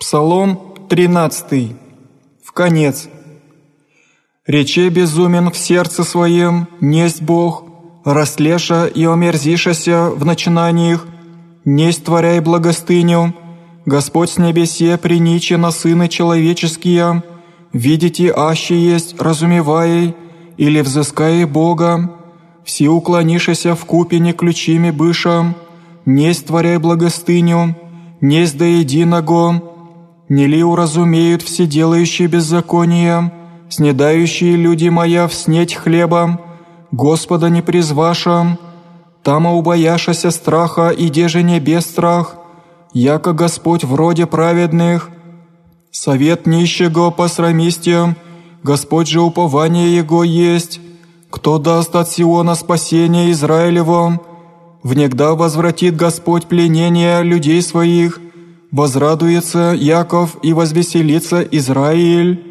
Псалом 13. В конец. «Рече безумен в сердце своем, несть Бог, растлеша и омерзишася в начинаниях, несть творяй благостыню, Господь с небесе приниче на сыны человеческие, видите, аще есть, разумевай, или взыскай Бога, все уклонишися в купине ключими быша, несть творяй благостыню, несть до единого, не ли уразумеют все делающие беззаконие, снедающие люди моя в снеть хлеба, Господа не призваша, тама убояшася страха, и деже не без страх, яко Господь вроде праведных, совет нищего посрамистия, Господь же упование Его есть, кто даст от Сиона спасение Израилеву, внегда возвратит Господь пленение людей своих, возрадуется Яков и возвеселится Израиль».